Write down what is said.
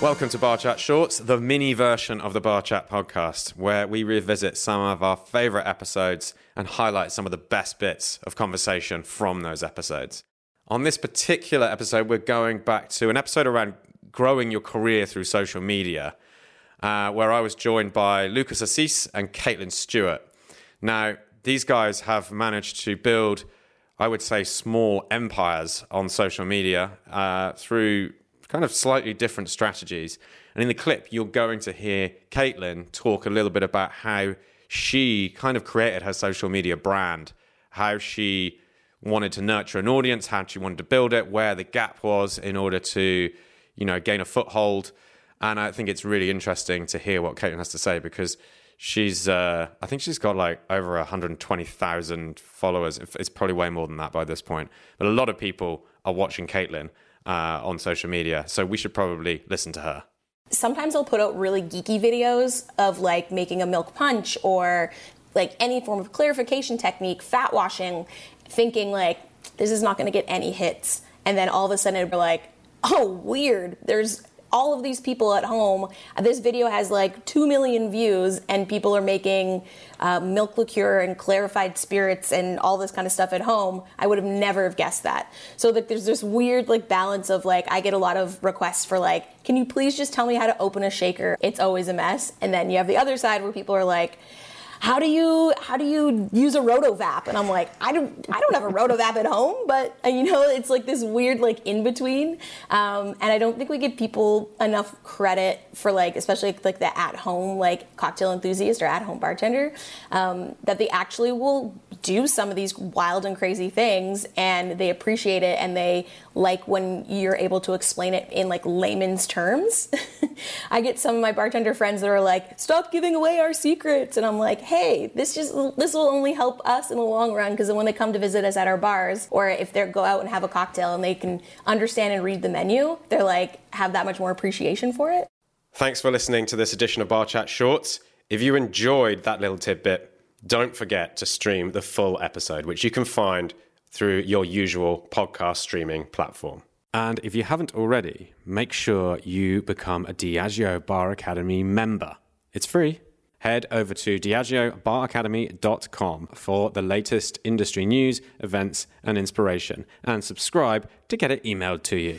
Welcome to Bar Chat Shorts, the mini version of the Bar Chat podcast, where we revisit some of our favorite episodes and highlight some of the best bits of conversation from those episodes. On this particular episode, we're going back to an episode around growing your career through social media, uh, where I was joined by Lucas Assis and Kaitlyn Stewart. Now, these guys have managed to build, I would say, small empires on social media uh, through kind of slightly different strategies. And in the clip, you're going to hear Kaitlyn talk a little bit about how she kind of created her social media brand, how she wanted to nurture an audience, how she wanted to build it, where the gap was in order to, you know, gain a foothold. And I think it's really interesting to hear what Kaitlyn has to say because she's, uh, I think she's got like over 120,000 followers. It's probably way more than that by this point. But a lot of people are watching Kaitlyn uh, on social media. So we should probably listen to her. Sometimes I'll put out really geeky videos of like making a milk punch or like any form of clarification technique, fat washing, thinking like this is not going to get any hits. And then all of a sudden be like, oh, weird. There's all of these people at home. This video has like 2 million views, and people are making uh, milk liqueur and clarified spirits and all this kind of stuff at home. I would have never have guessed that. So that there's this weird like balance of like, I get a lot of requests for like, can you please just tell me how to open a shaker? It's always a mess. And then you have the other side where people are like, how do you how do you use a rotovap? And i'm like i don't i don't have a rotovap at home but you know it's like this weird like in between. Um, and i don't think we give people enough credit for like especially like the at home like cocktail enthusiast or at home bartender um, that they actually will do some of these wild and crazy things and they appreciate it and they like when you're able to explain it in like layman's terms. I get some of my bartender friends that are like stop giving away our secrets. And i'm like hey, this just this will only help us in the long run because when they come to visit us at our bars or if they go out and have a cocktail and they can understand and read the menu, they're like have that much more appreciation for it. Thanks for listening to this edition of Bar Chat Shorts. If you enjoyed that little tidbit, don't forget to stream the full episode, which you can find through your usual podcast streaming platform. And if you haven't already, make sure you become a Diageo Bar Academy member. It's free head over to diageobaracademy.com for the latest industry news, events, and inspiration, and subscribe to get it emailed to you.